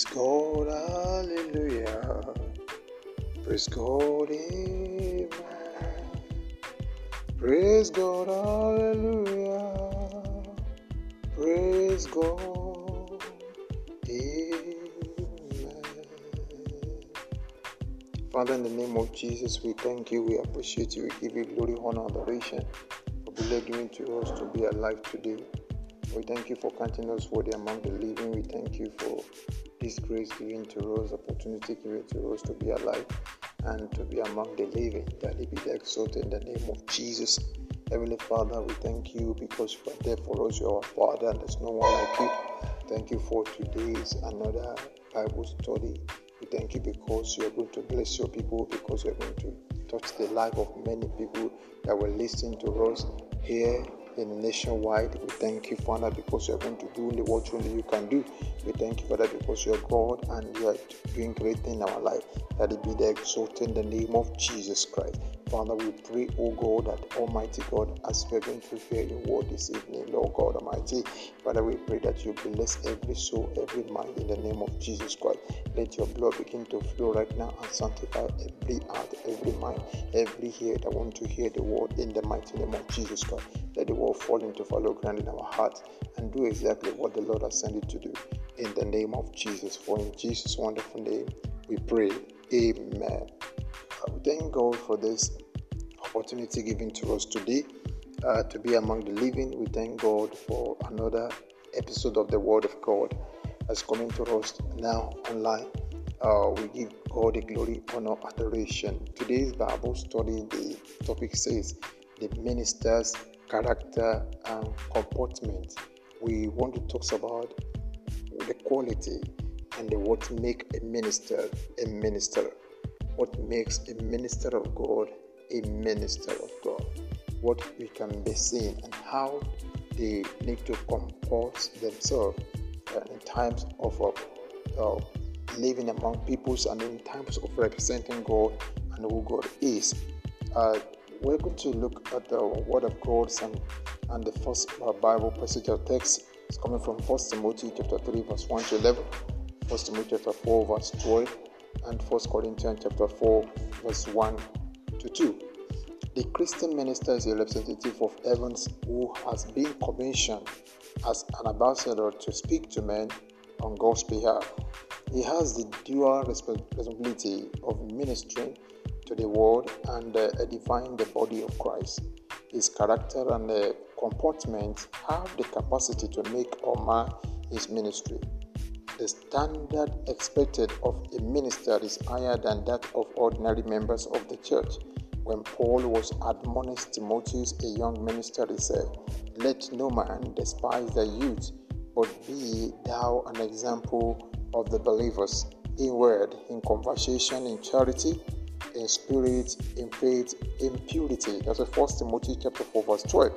Praise God, hallelujah. Praise God, amen. Praise God, hallelujah. Praise God, amen. Father, in the name of Jesus, we thank you, we appreciate you, we give you glory, honor, adoration for believing to us to be alive today. We thank you for counting us worthy among the living. We thank you for this grace given to us, opportunity given to us to be alive and to be among the living. That it be exalted in the name of Jesus. Heavenly Father, we thank you because you are there for us. You are our Father, and there's no one like you. Thank you for today's another Bible study. We thank you because you are going to bless your people, because you are going to touch the life of many people that will listen to us here in nationwide. We thank you, Father, because you are going to do only what only you can do. We thank you, Father, because you are God and you are doing great things in our life. That it be the exalted in the name of Jesus Christ. Father, we pray, oh God, that Almighty God, as we are going to hear your word this evening, Lord God Almighty, Father, we pray that you bless every soul, every mind in the name of Jesus Christ. Let your blood begin to flow right now and sanctify every heart, every mind, every ear that want to hear the word in the mighty name of Jesus Christ. Let the word fall into follow ground in our hearts and do exactly what the Lord has sent it to do. In the name of Jesus. For in Jesus' wonderful name we pray. Amen. We thank God for this opportunity given to us today uh, to be among the living. We thank God for another episode of the Word of God that's coming to us now online. Uh, we give God the glory, honor, adoration. Today's Bible study, the topic says the minister's character and comportment. We want to talk about the quality and the what make a minister a minister. What makes a minister of God a minister of God? What we can be seen and how they need to comport themselves in times of uh, uh, living among peoples and in times of representing God and who God is. Uh, we're going to look at the Word of God and, and the first uh, Bible passage of text is coming from 1 Timothy chapter 3 verse 1 to 11, 1 Timothy chapter 4 verse 12, and 1 Corinthians chapter 4 verse 1 to 2. The Christian minister is a representative of heavens who has been commissioned as an ambassador to speak to men on God's behalf. He has the dual responsibility of ministering to the world and uh, edifying the body of Christ. His character and uh, comportment have the capacity to make or mar his ministry. The standard expected of a minister is higher than that of ordinary members of the church. When Paul was admonished Timotheus, a young minister, he said, Let no man despise the youth, but be thou an example of the believers in word, in conversation, in charity, in spirit, in faith, in purity. That's 1 Timothy chapter 4, verse 12.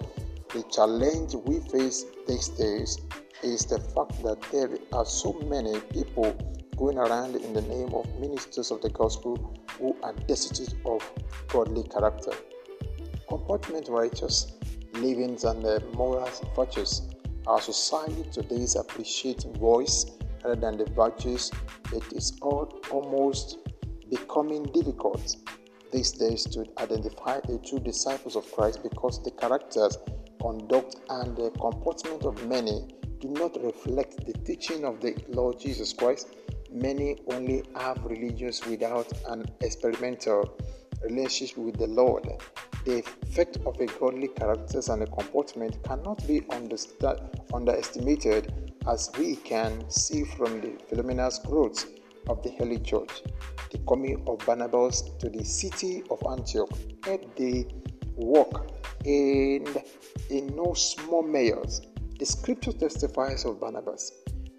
The challenge we face these days is the fact that there are so many people going around in the name of ministers of the gospel who are destitute of godly character. Comportment righteous livings and the moral virtues. Our society today appreciates voice rather than the virtues. It is all, almost becoming difficult these days to identify the true disciples of Christ because the characters, conduct, and the comportment of many do not reflect the teaching of the Lord Jesus Christ. Many only have religious without an experimental relationship with the Lord. The effect of a godly character and a comportment cannot be underestimated as we can see from the phenomenal growth of the early church. The coming of Barnabas to the city of Antioch helped the work and in no small measures. The scripture testifies of Barnabas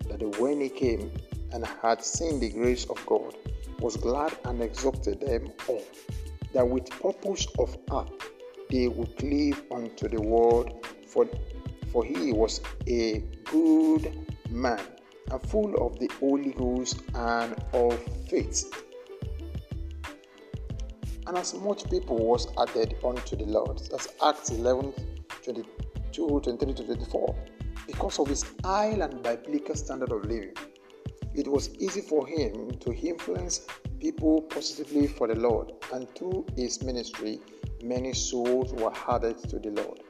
that when he came and had seen the grace of God, was glad and exhorted them all that with purpose of heart they would cleave unto the word, for, for he was a good man and full of the Holy Ghost and of faith. And as much people was added unto the Lord. That's Acts 11 22, 23 to 24. Because of his high and biblical standard of living, it was easy for him to influence people positively for the Lord, and through his ministry, many souls were added to the Lord.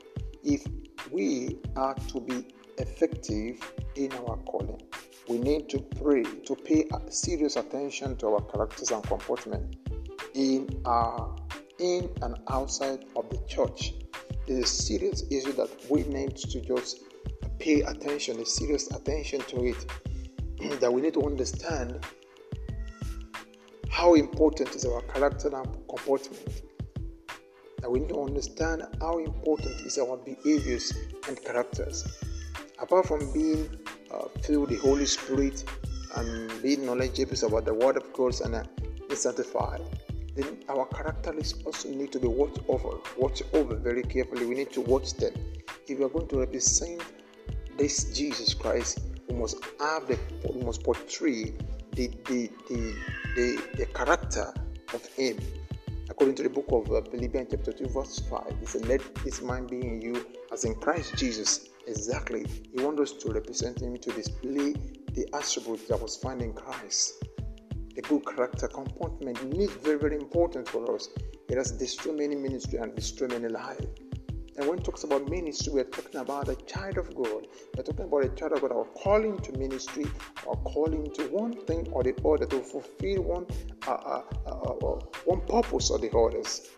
If we are to be effective in our calling, we need to pray to pay serious attention to our characters and comportment in our in and outside of the church. It is a serious issue that we need to just pay attention, a serious attention to it. That we need to understand how important is our character and comportment. That we need to understand how important is our behaviors and characters. Apart from being uh, filled with the Holy Spirit and being knowledgeable about the Word of God and uh, sanctified, then our characteristics also need to be watched over, watched over very carefully. We need to watch them. If we are going to represent this Jesus Christ, we must have the we must portray the the the, the, the character of Him. According to the book of uh, Philippians chapter 2 verse 5, it said, Let this mind be in you as in Christ Jesus. Exactly. He wants us to represent Him, to display the attributes that was found in Christ the good character comportment is very, very important for us. It has destroyed many ministry and destroyed many lives. And when it talks about ministry, we're talking about a child of God. We're talking about a child of God, our calling to ministry, our calling to one thing or the other to fulfill one uh, uh, uh, uh one purpose or the others.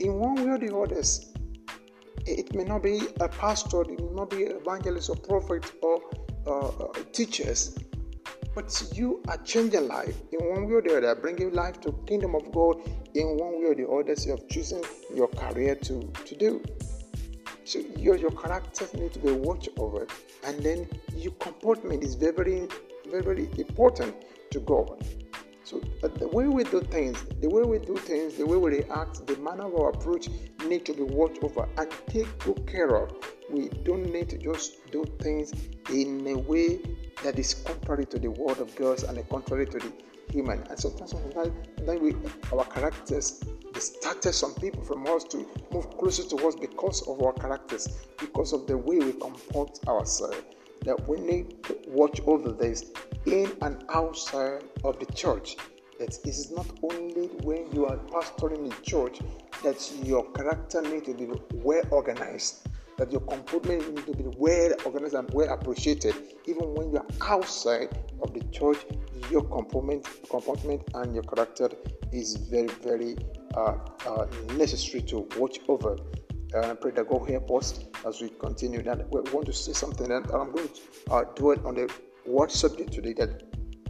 In one way or the others, it may not be a pastor, it may not be evangelist or prophet or uh, uh, teachers, but you are changing life in one way or the other, bringing life to kingdom of God in one way or the other. You have chosen your career to, to do. So your, your characters need to be watched over, and then your comportment is very, very, very important to God. So the way we do things, the way we do things, the way we react, the manner of our approach need to be watched over and take good care of. We don't need to just do things in a way that is contrary to the word of God and contrary to the human. And sometimes then we our characters distracted some people from us to move closer to us because of our characters, because of the way we comport ourselves. That we need to watch over this in and outside of the church. That it is not only when you are pastoring the church that your character needs to be well organized that your comportment needs to be well organized and well appreciated. Even when you are outside of the church, your comportment, comportment and your character is very, very uh, uh, necessary to watch over. Uh, I pray that God help us as we continue. That we want to say something, and I'm going to uh, dwell on the word subject today. That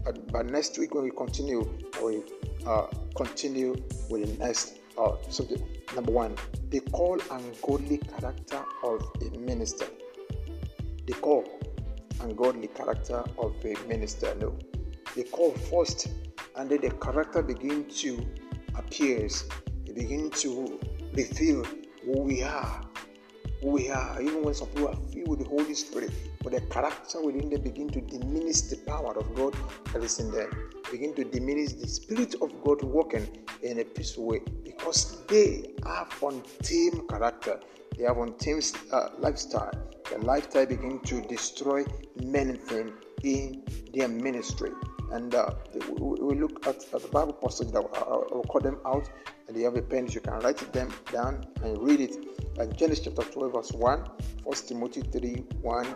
uh, by next week when we continue, we uh, continue with the next uh, subject. Number one, the call and godly character of a minister. The call and godly character of a minister. No, the call first, and then the character begin to appears. It begin to reveal who we are. Who we are. Even when some people are with the Holy Spirit, but the character within them begin to diminish the power of God that is in them. Begin to diminish the Spirit of God working in a peaceful way because they have untamed character. They have untamed uh, lifestyle. The lifestyle begin to destroy many things in their ministry. And uh, we look at, at the Bible passage that I'll, I'll call them out, and you have a pen, you can write them down and read it. Genesis chapter 12, verse 1, 1 Timothy 3, 1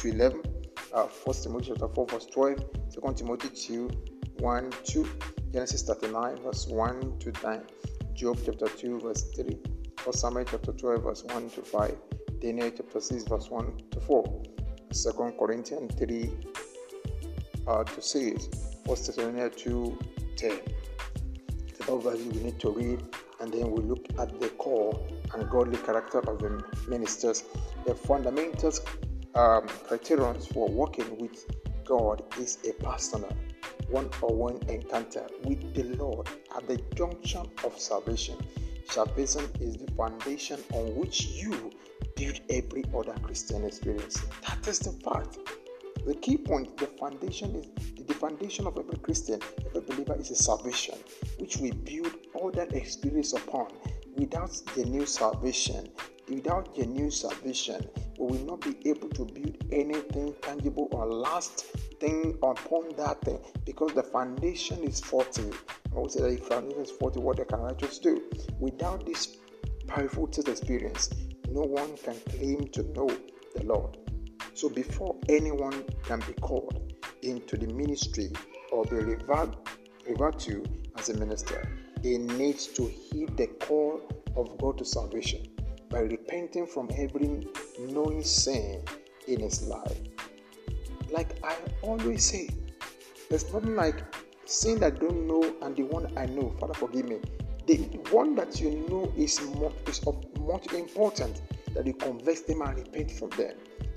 to 11, uh, 1 Timothy chapter 4, verse 12, 2 Timothy 2, 1, 2, Genesis 39, verse 1 to 9, Job chapter 2, verse 3, 1 Samuel chapter 12, verse 1 to 5, Daniel chapter 6, verse 1 to 4, 2 Corinthians 3 uh, to 6, 1 Thessalonians 2, 10. The Bible we need to read, and then we look at the core and godly character of the ministers, the fundamental um, criterion for working with God is a personal one on one encounter with the Lord at the junction of salvation. Salvation is the foundation on which you build every other Christian experience. That is the fact. The key point, the foundation is the foundation of every Christian, every believer is a salvation, which we build all that experience upon. Without the new salvation, without the new salvation, we will not be able to build anything tangible or last thing upon that thing because the foundation is faulty. I would say that if foundation is faulty, what can righteous do? Without this powerful experience, no one can claim to know the Lord. So before anyone can be called into the ministry or be referred, referred to as a minister, he needs to heed the call of God to salvation by repenting from every knowing sin in his life. Like I always say, there's nothing like sin that I don't know and the one I know. Father, forgive me. The one that you know is, more, is of much important that you confess them and repent from them.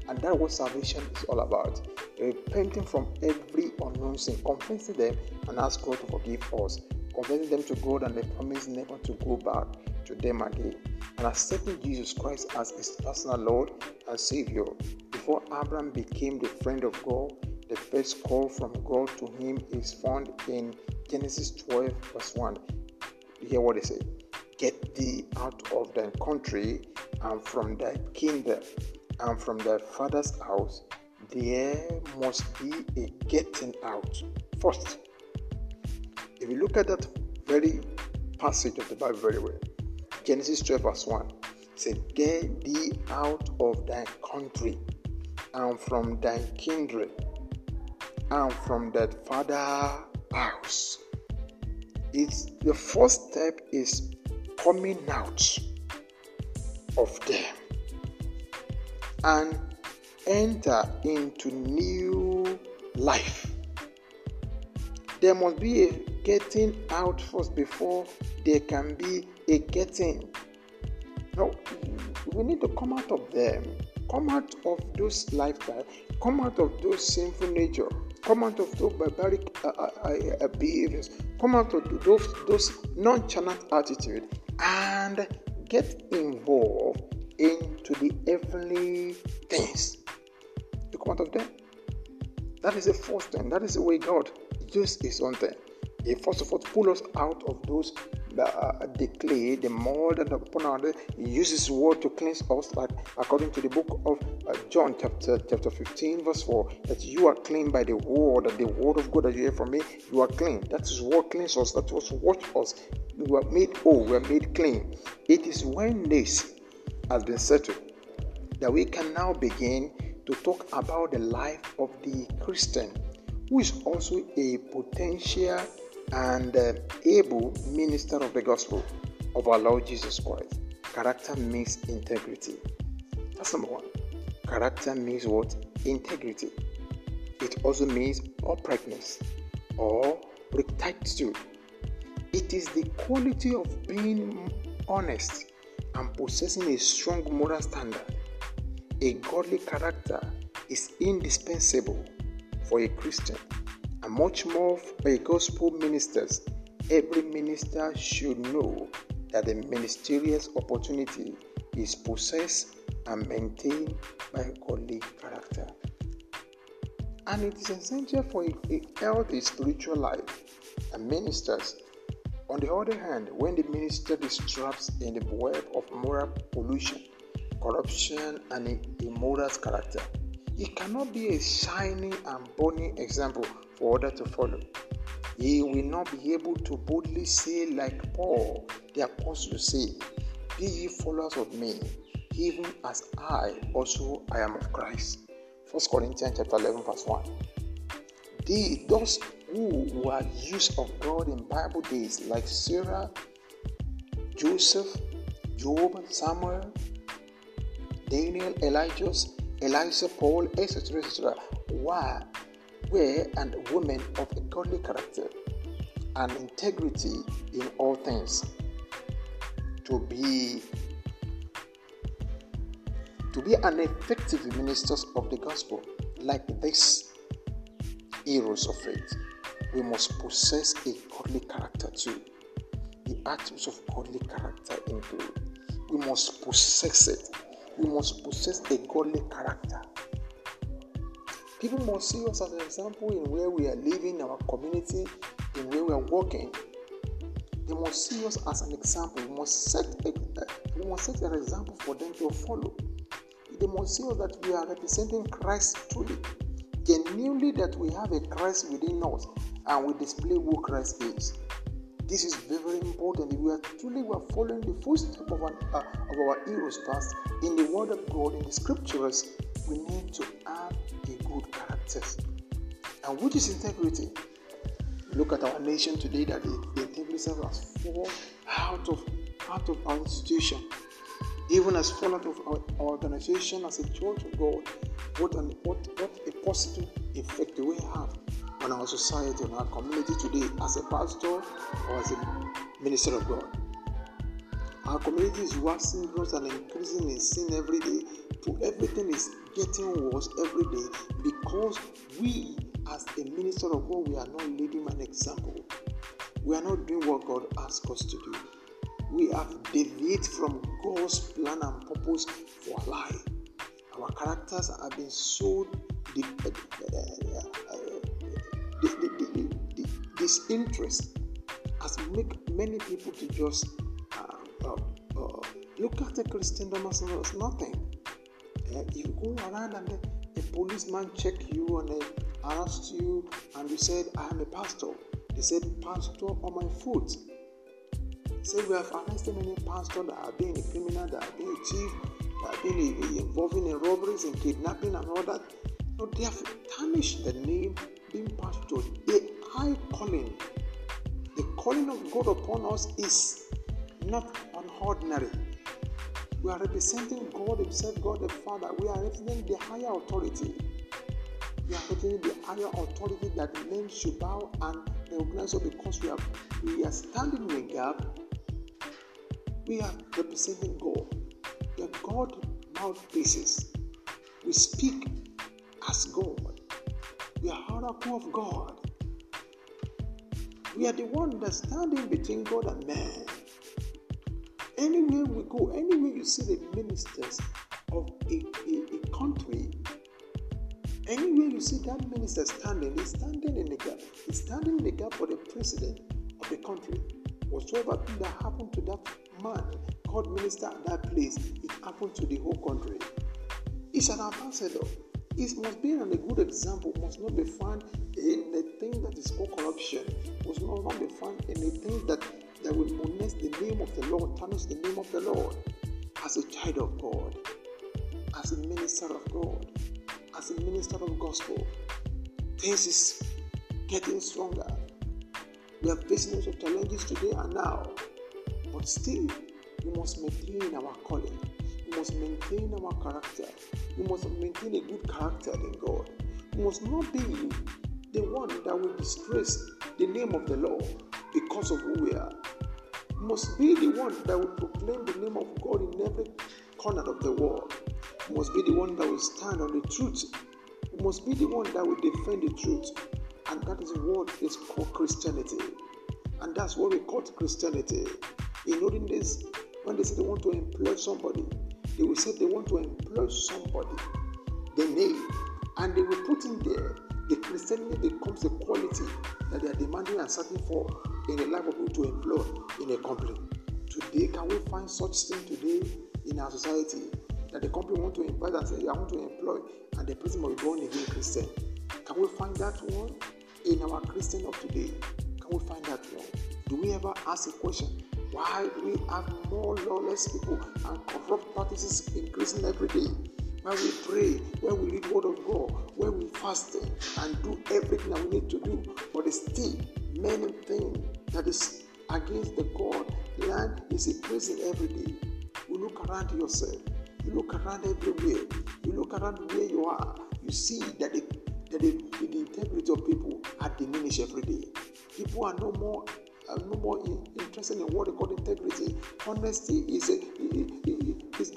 And that's what salvation is all about. Repenting from every unknown sin, confessing them and ask God to forgive us. Confessing them to God and the promise never to go back to them again. And accepting Jesus Christ as his personal Lord and Savior. Before Abraham became the friend of God, the first call from God to him is found in Genesis 12, verse 1. You hear what they say? Get thee out of thy country and from thy kingdom and from thy father's house. There must be a getting out first. If you look at that very passage of the Bible very well, Genesis 12, verse 1 said, Get thee out of thy country and from thy kindred and from that father house. It's the first step is coming out of them and enter into new life. There must be a getting out first before there can be a getting. No, we need to come out of them, come out of those lifestyle, come out of those sinful nature, come out of those barbaric uh, uh, uh, behaviors, come out of those those nonchalant attitude, and get involved into the heavenly things. You come out of them. That is the first thing. That is the way God uses His own thing. He first of all pull us out of those uh, the clay, the mold, and upon our He uses word to cleanse us, like according to the book of uh, John, chapter chapter 15, verse 4, that you are clean by the word, that the word of God that you hear from me, you are clean. That is what cleans us, that was what us. We are made whole, we are made clean. It is when this has been settled that we can now begin to talk about the life of the Christian who is also a potential and uh, able minister of the gospel of our Lord Jesus Christ. Character means integrity. That's number one. Character means what? Integrity. It also means uprightness or rectitude. It is the quality of being honest and possessing a strong moral standard. A godly character is indispensable for a Christian and much more for a gospel ministers. Every minister should know that the ministerial opportunity is possessed and maintained by a godly character. And it is essential for a, a healthy spiritual life and ministers on the other hand, when the minister is trapped in the web of moral pollution, corruption, and immoral character, he cannot be a shining and burning example for others to follow. He will not be able to boldly say, like Paul, the apostle, say, Be ye followers of me, even as I also I am of Christ. 1 Corinthians chapter 11, verse 1. The, those who were used of God in Bible days, like Sarah, Joseph, Job, Samuel, Daniel, Elijah, Elisha, Paul, etc., etc., were, were and women of a godly character and integrity in all things. To be to be an effective ministers of the gospel like this heroes of faith we must possess a godly character too. The attributes of godly character include we must possess it. We must possess a godly character. People must see us as an example in where we are living, our community, in where we are working. They must see us as an example. We must set a, we must set an example for them to follow. They must see us that we are representing Christ truly. Genuinely that we have a Christ within us and we display who Christ is. This is very, very important. If we are truly we are following the footsteps of, our, uh, of our heroes past in the Word of God, in the Scriptures, we need to have a good character. And what is integrity? Look at our nation today that the, the integrity has fallen out of out of our institution even as fallen out of our, organization as a church of God, what, an, what, what positive effect we have on our society, on our community today as a pastor or as a minister of God. Our community is waxing gross and increasing in sin every day. To everything is getting worse every day because we, as a minister of God, we are not leading an example. We are not doing what God asks us to do we have deviated from God's plan and purpose for life. Our characters have been so disinterest has made many people to just uh, uh, uh, look at the Christendom as nothing. Uh, you go around and a policeman check you and they arrest you and you said, I am a pastor. They said, Pastor on my foot. Say we have arrested many pastors that have been a criminal, that have been a thief, that have been involved in robberies and kidnapping and all that. No, they have tarnished the name being pastor. The high calling, the calling of God upon us is not unordinary. We are representing God Himself, God the Father. We are representing the higher authority. We are representing the higher authority that men should bow and recognize us because we are we are standing in the gap we are representing God. We are God mouthpieces. We speak as God. We are oracle of God. We are the one that's standing between God and man. Anywhere we go, anywhere you see the ministers of a, a, a country, anywhere you see that minister standing, he's standing in the gap. He's standing in the gap for the president of the country. Whatsoever thing that happened to that man called minister at that place, it happened to the whole country. He's an ambassador. It must be a good example, must not be found in the thing that is called corruption, must not be found in the thing that, that will molest the name of the Lord, tarnish the name of the Lord. As a child of God, as a minister of God, as a minister of gospel, things is getting stronger. We are facing lots of challenges today and now. But still, we must maintain our calling. Must maintain our character. We must maintain a good character in God. We must not be the one that will disgrace the name of the Lord because of who we are. We must be the one that will proclaim the name of God in every corner of the world. We must be the one that will stand on the truth. We must be the one that will defend the truth. And that is what is called Christianity. And that's what we call Christianity. In olden days, when they say they want to employ somebody, they will say they want to employ somebody, the name, and they will put in there the Christianity becomes the quality that they are demanding and searching for in the life of people to employ in a company. Today, can we find such thing today in our society that the company want to invite and say, I want to employ, and the person will be born again Christian? Can we find that one in our Christian of today? Can we find that one? Do we ever ask a question? Why do we have more lawless people and corrupt practices increasing every day? When we pray, when we read Word of God, when we fast and do everything that we need to do, but still many things that is against the God land is increasing every day. You look around yourself, you look around everywhere, you look around where you are, you see that the, that the, the integrity of people are diminished every day. People are no more no more interested in what they call integrity. Honesty is a,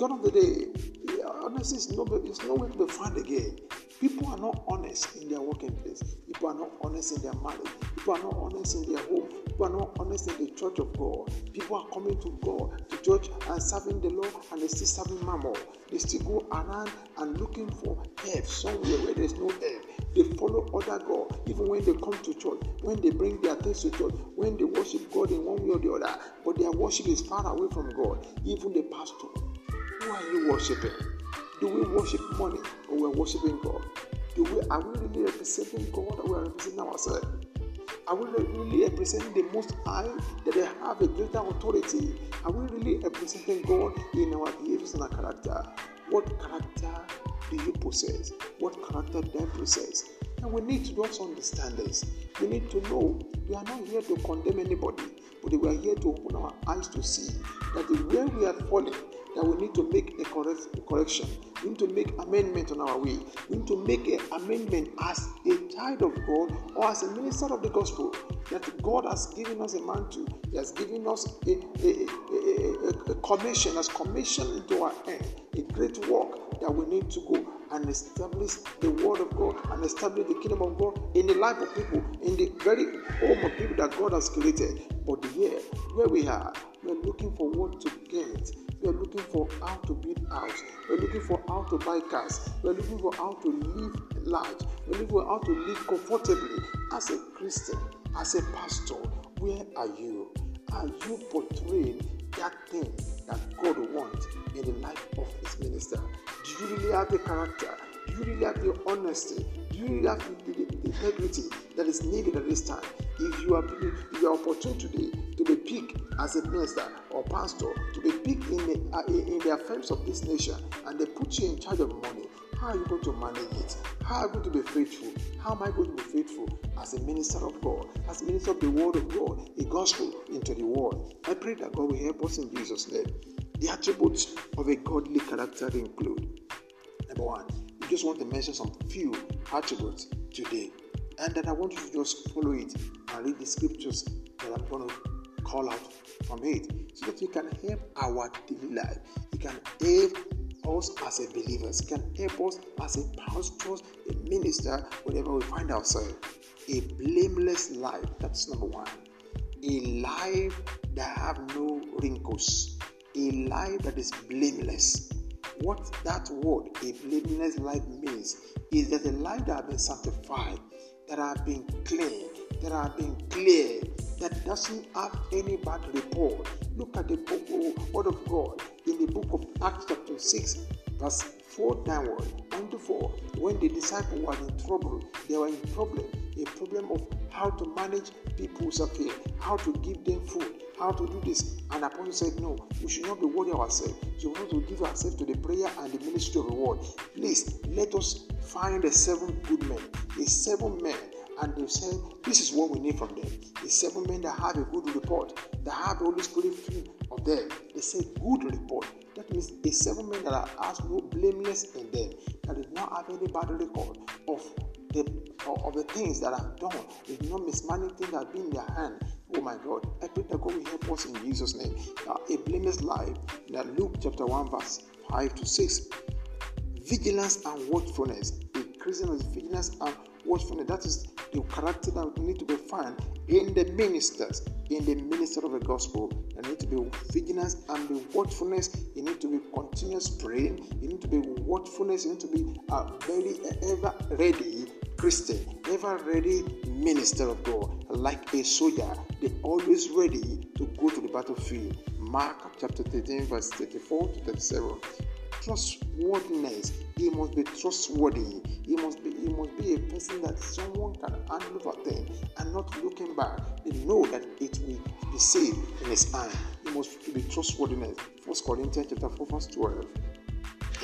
of the day. Honesty is no, is nowhere to be found again. People are not honest in their working place. People are not honest in their marriage. People are not honest in their home. People are not honest in the church of God. People are coming to God, to church, and serving the Lord, and they still serving mammon. They still go around and looking for help somewhere where there's no help. They follow other God even when they come to church, when they bring their things to church, when they worship God in one way or the other. But their worship is far away from God. Even the pastor, who are you worshiping? Do we worship money or we're worshiping God? Do we, are we really representing God or we are representing ourselves? Are we really representing the Most High that they have a greater authority? Are we really representing God in our behaviors and our character? What character do you possess? What character do I possess? And we need to just understand this. We need to know we are not here to condemn anybody, but we are here to open our eyes to see that where we are falling, that we need to make a, correct, correction. We need to make amendment on our way. We need to make an amendment as a child of God or as a minister of the gospel that God has given us a mantle. He has given us a, a, a, a commission, has commissioned into our hand a great work that we need to go and establish the word of God and establish the kingdom of God in the life of people, in the very home of people that God has created. But here, where we are, we're looking for what to get we are looking for how to build house. We're looking for how to buy cars. We're looking for how to live large. We're looking for how to live comfortably. As a Christian, as a pastor, where are you? Are you portraying that thing that God wants in the life of His minister? Do you really have the character? Do you really have the honesty? Do you really have the, the, the integrity that is needed at this time? If you are you are opportune today to be picked as a minister or pastor, to be picked in the uh, in the affairs of this nation, and they put you in charge of money, how are you going to manage it? How are you going to be faithful? How am I going to be faithful as a minister of God, as a minister of the word of God, a gospel into the world? I pray that God will help us in Jesus' name. The attributes of a godly character include number one, just want to mention some few attributes today and that I want you to just follow it and read the scriptures that I'm going to call out from it so that you can help our daily life. You can help us as a believers, you can help us as a pastor, a minister, wherever we find ourselves. A blameless life, that's number one. A life that have no wrinkles, a life that is blameless. What that word, a blameless life, means is that a life that has been sanctified, that have been clean, that have been clear, that doesn't have any bad report. Look at the book, oh, word of God in the book of Acts chapter 6, verse 4 downward, 1 to 4. When the disciples were in trouble, they were in problem, a problem of how to manage people's affairs, how to give them food, how to do this. And Apostle said, No, we should not be worried ourselves. So we want to give ourselves to the prayer and the ministry of the word. Please let us find the seven good men, the seven men and they said, This is what we need from them. The seven men that have a good report, that have the Holy Spirit free of them. They say good report. That means the seven men that are as no blameless in them, that did not have any bad record of the of the things that I've done. They did not mismanage things that have been in their hand. Oh my God, I pray that God will help us in Jesus' name. Now, a blameless life. That Luke chapter 1, verse 5 to 6. Vigilance and watchfulness. Increasing vigilance and watchfulness. That is the character that we need to be found in the ministers, in the minister of the gospel. There need to be vigilance and be watchfulness. You need to be continuous praying. You need to be watchfulness. You need to be a very uh, ever ready Christian, ever ready minister of God, like a soldier. They always ready to go to the battlefield. Mark chapter 13, verse 34 to 37 trustworthiness. He must be trustworthy. He must be he must be a person that someone can hand over things and not looking back. They know that it will be saved in his hand. He must be trustworthiness. First Corinthians chapter 4, verse 12.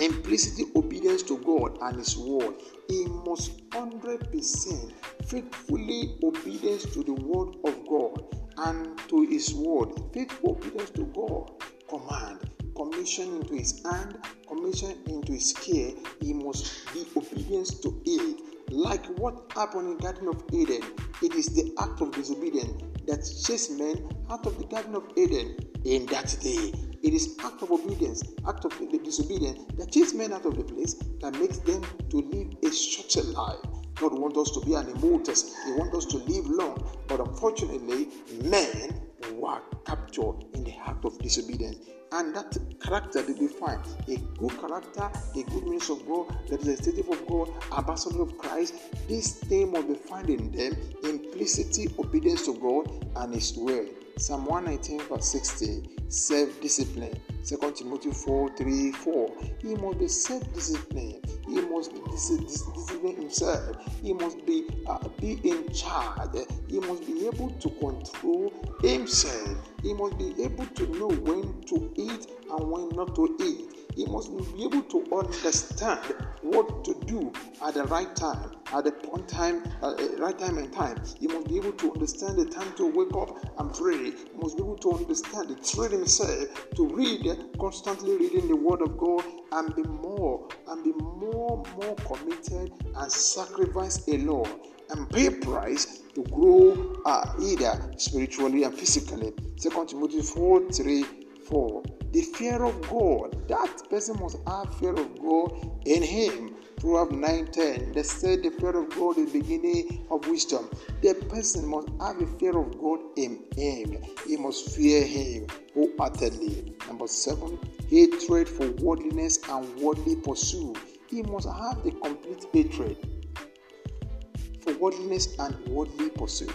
Implicitly obedience to God and His word. He must 100% faithfully obedience to the word of God and to His word. Faithful obedience to God command commission into his hand, commission into his care, he must be obedient to it. Like what happened in Garden of Eden, it is the act of disobedience that chased men out of the Garden of Eden in that day. It is act of obedience, act of the disobedience that chased men out of the place that makes them to live a shorter life. God wants us to be an immortus. He wants us to live long. But unfortunately, men were captured in the act of disobedience and that character they define a good character, a good minister of God, representative of God, ambassador of Christ. This thing must be found in them implicity, obedience to God and His word. Psalm 119, verse 60, self discipline. 2 Timothy 4 3 4. He must be self disciplined. He must be discipline himself. He must be uh, be in charge. He must be able to control himself. He must be able to know when to eat and when not to eat. He must be able to understand what to do at the right time, at the point time, uh, right time and time. He must be able to understand the time to wake up and pray. He must be able to understand the train himself to read, constantly reading the Word of God, and be more and be more more committed and sacrifice a lot and pay price to grow uh, either spiritually and physically. Second Timothy 4 3 4. The fear of God. That person must have fear of God in him. Proverbs 9:10. They said the fear of God is the beginning of wisdom. The person must have a fear of God in him. He must fear him wholeheartedly. Number seven, hatred for worldliness and worldly pursuit. He must have the complete hatred for worldliness and worldly pursuit.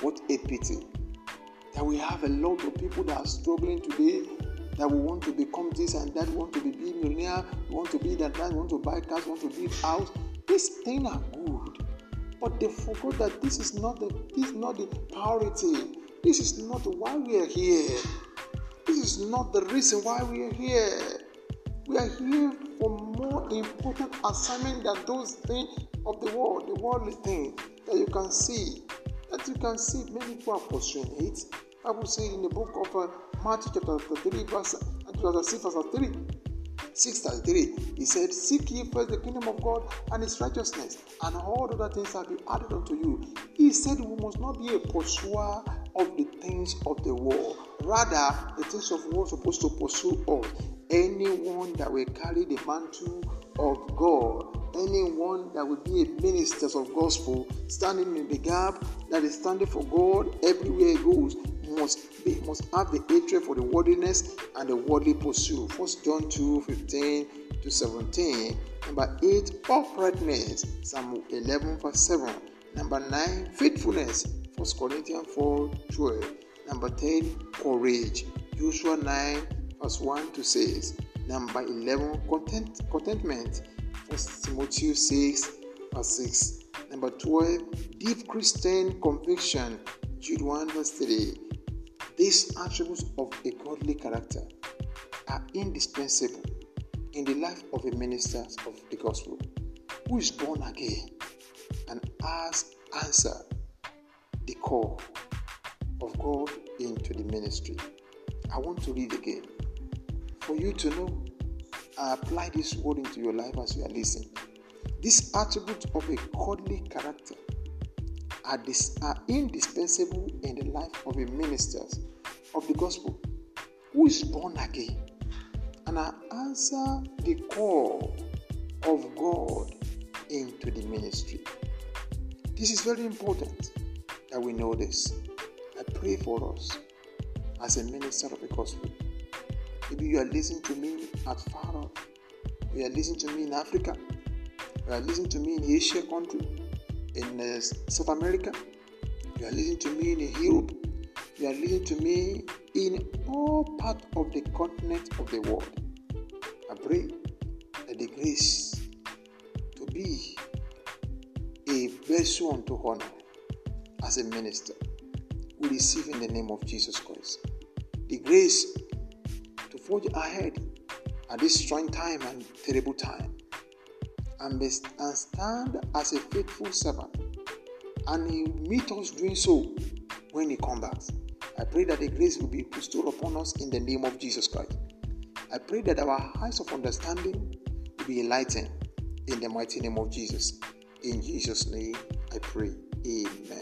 What a pity that we have a lot of people that are struggling today that we want to become this and that, want to be millionaire, want to be that, that, want to buy cars, want to build house. These things are good, but they forgot that this is not the this is not the priority. This is not why we are here. This is not the reason why we are here. We are here for more important assignment than those things of the world, the worldly things that you can see. That you can see many people are pursuing it. Bible says in the book of uh, Matthew chapter 3, verse chapter 6, verse 3. 6 33, he said, Seek ye first the kingdom of God and his righteousness, and all other things shall be added unto you. He said, We must not be a pursuer of the things of the world. Rather, the things of the world are supposed to pursue us. Anyone that will carry the mantle of God, anyone that will be a minister of gospel, standing in the gap, that is standing for God everywhere he goes, must be must have the hatred for the worldliness and the worldly pursuit. First John 2 15 to 17. Number 8, uprightness. Psalm 11 verse 7. Number 9, faithfulness. First Corinthians 4 12. Number 10, courage. Joshua 9 verse 1 to 6. Number 11, content, contentment. First Timothy 6 verse 6. Number 12, deep Christian conviction. Jude 1 verse 3. These attributes of a godly character are indispensable in the life of a minister of the gospel who is born again and has answered the call of God into the ministry. I want to read again for you to know apply this word into your life as you are listening. These attributes of a godly character are, dis- are indispensable in the life of a minister of the gospel who is born again and I answer the call of God into the ministry. This is very important that we know this. I pray for us as a minister of the gospel. Maybe you are listening to me at far off. You are listening to me in Africa. You are listening to me in Asia country, in uh, South America. You are listening to me in Europe. You are listening to me in all parts of the continent of the world. I pray that the grace to be a vessel unto honor as a minister we receive in the name of Jesus Christ. The grace to forge ahead at this trying time and terrible time and, be, and stand as a faithful servant and he meet us doing so when he comes back. I pray that the grace will be bestowed upon us in the name of Jesus Christ. I pray that our eyes of understanding will be enlightened in the mighty name of Jesus. In Jesus' name, I pray. Amen.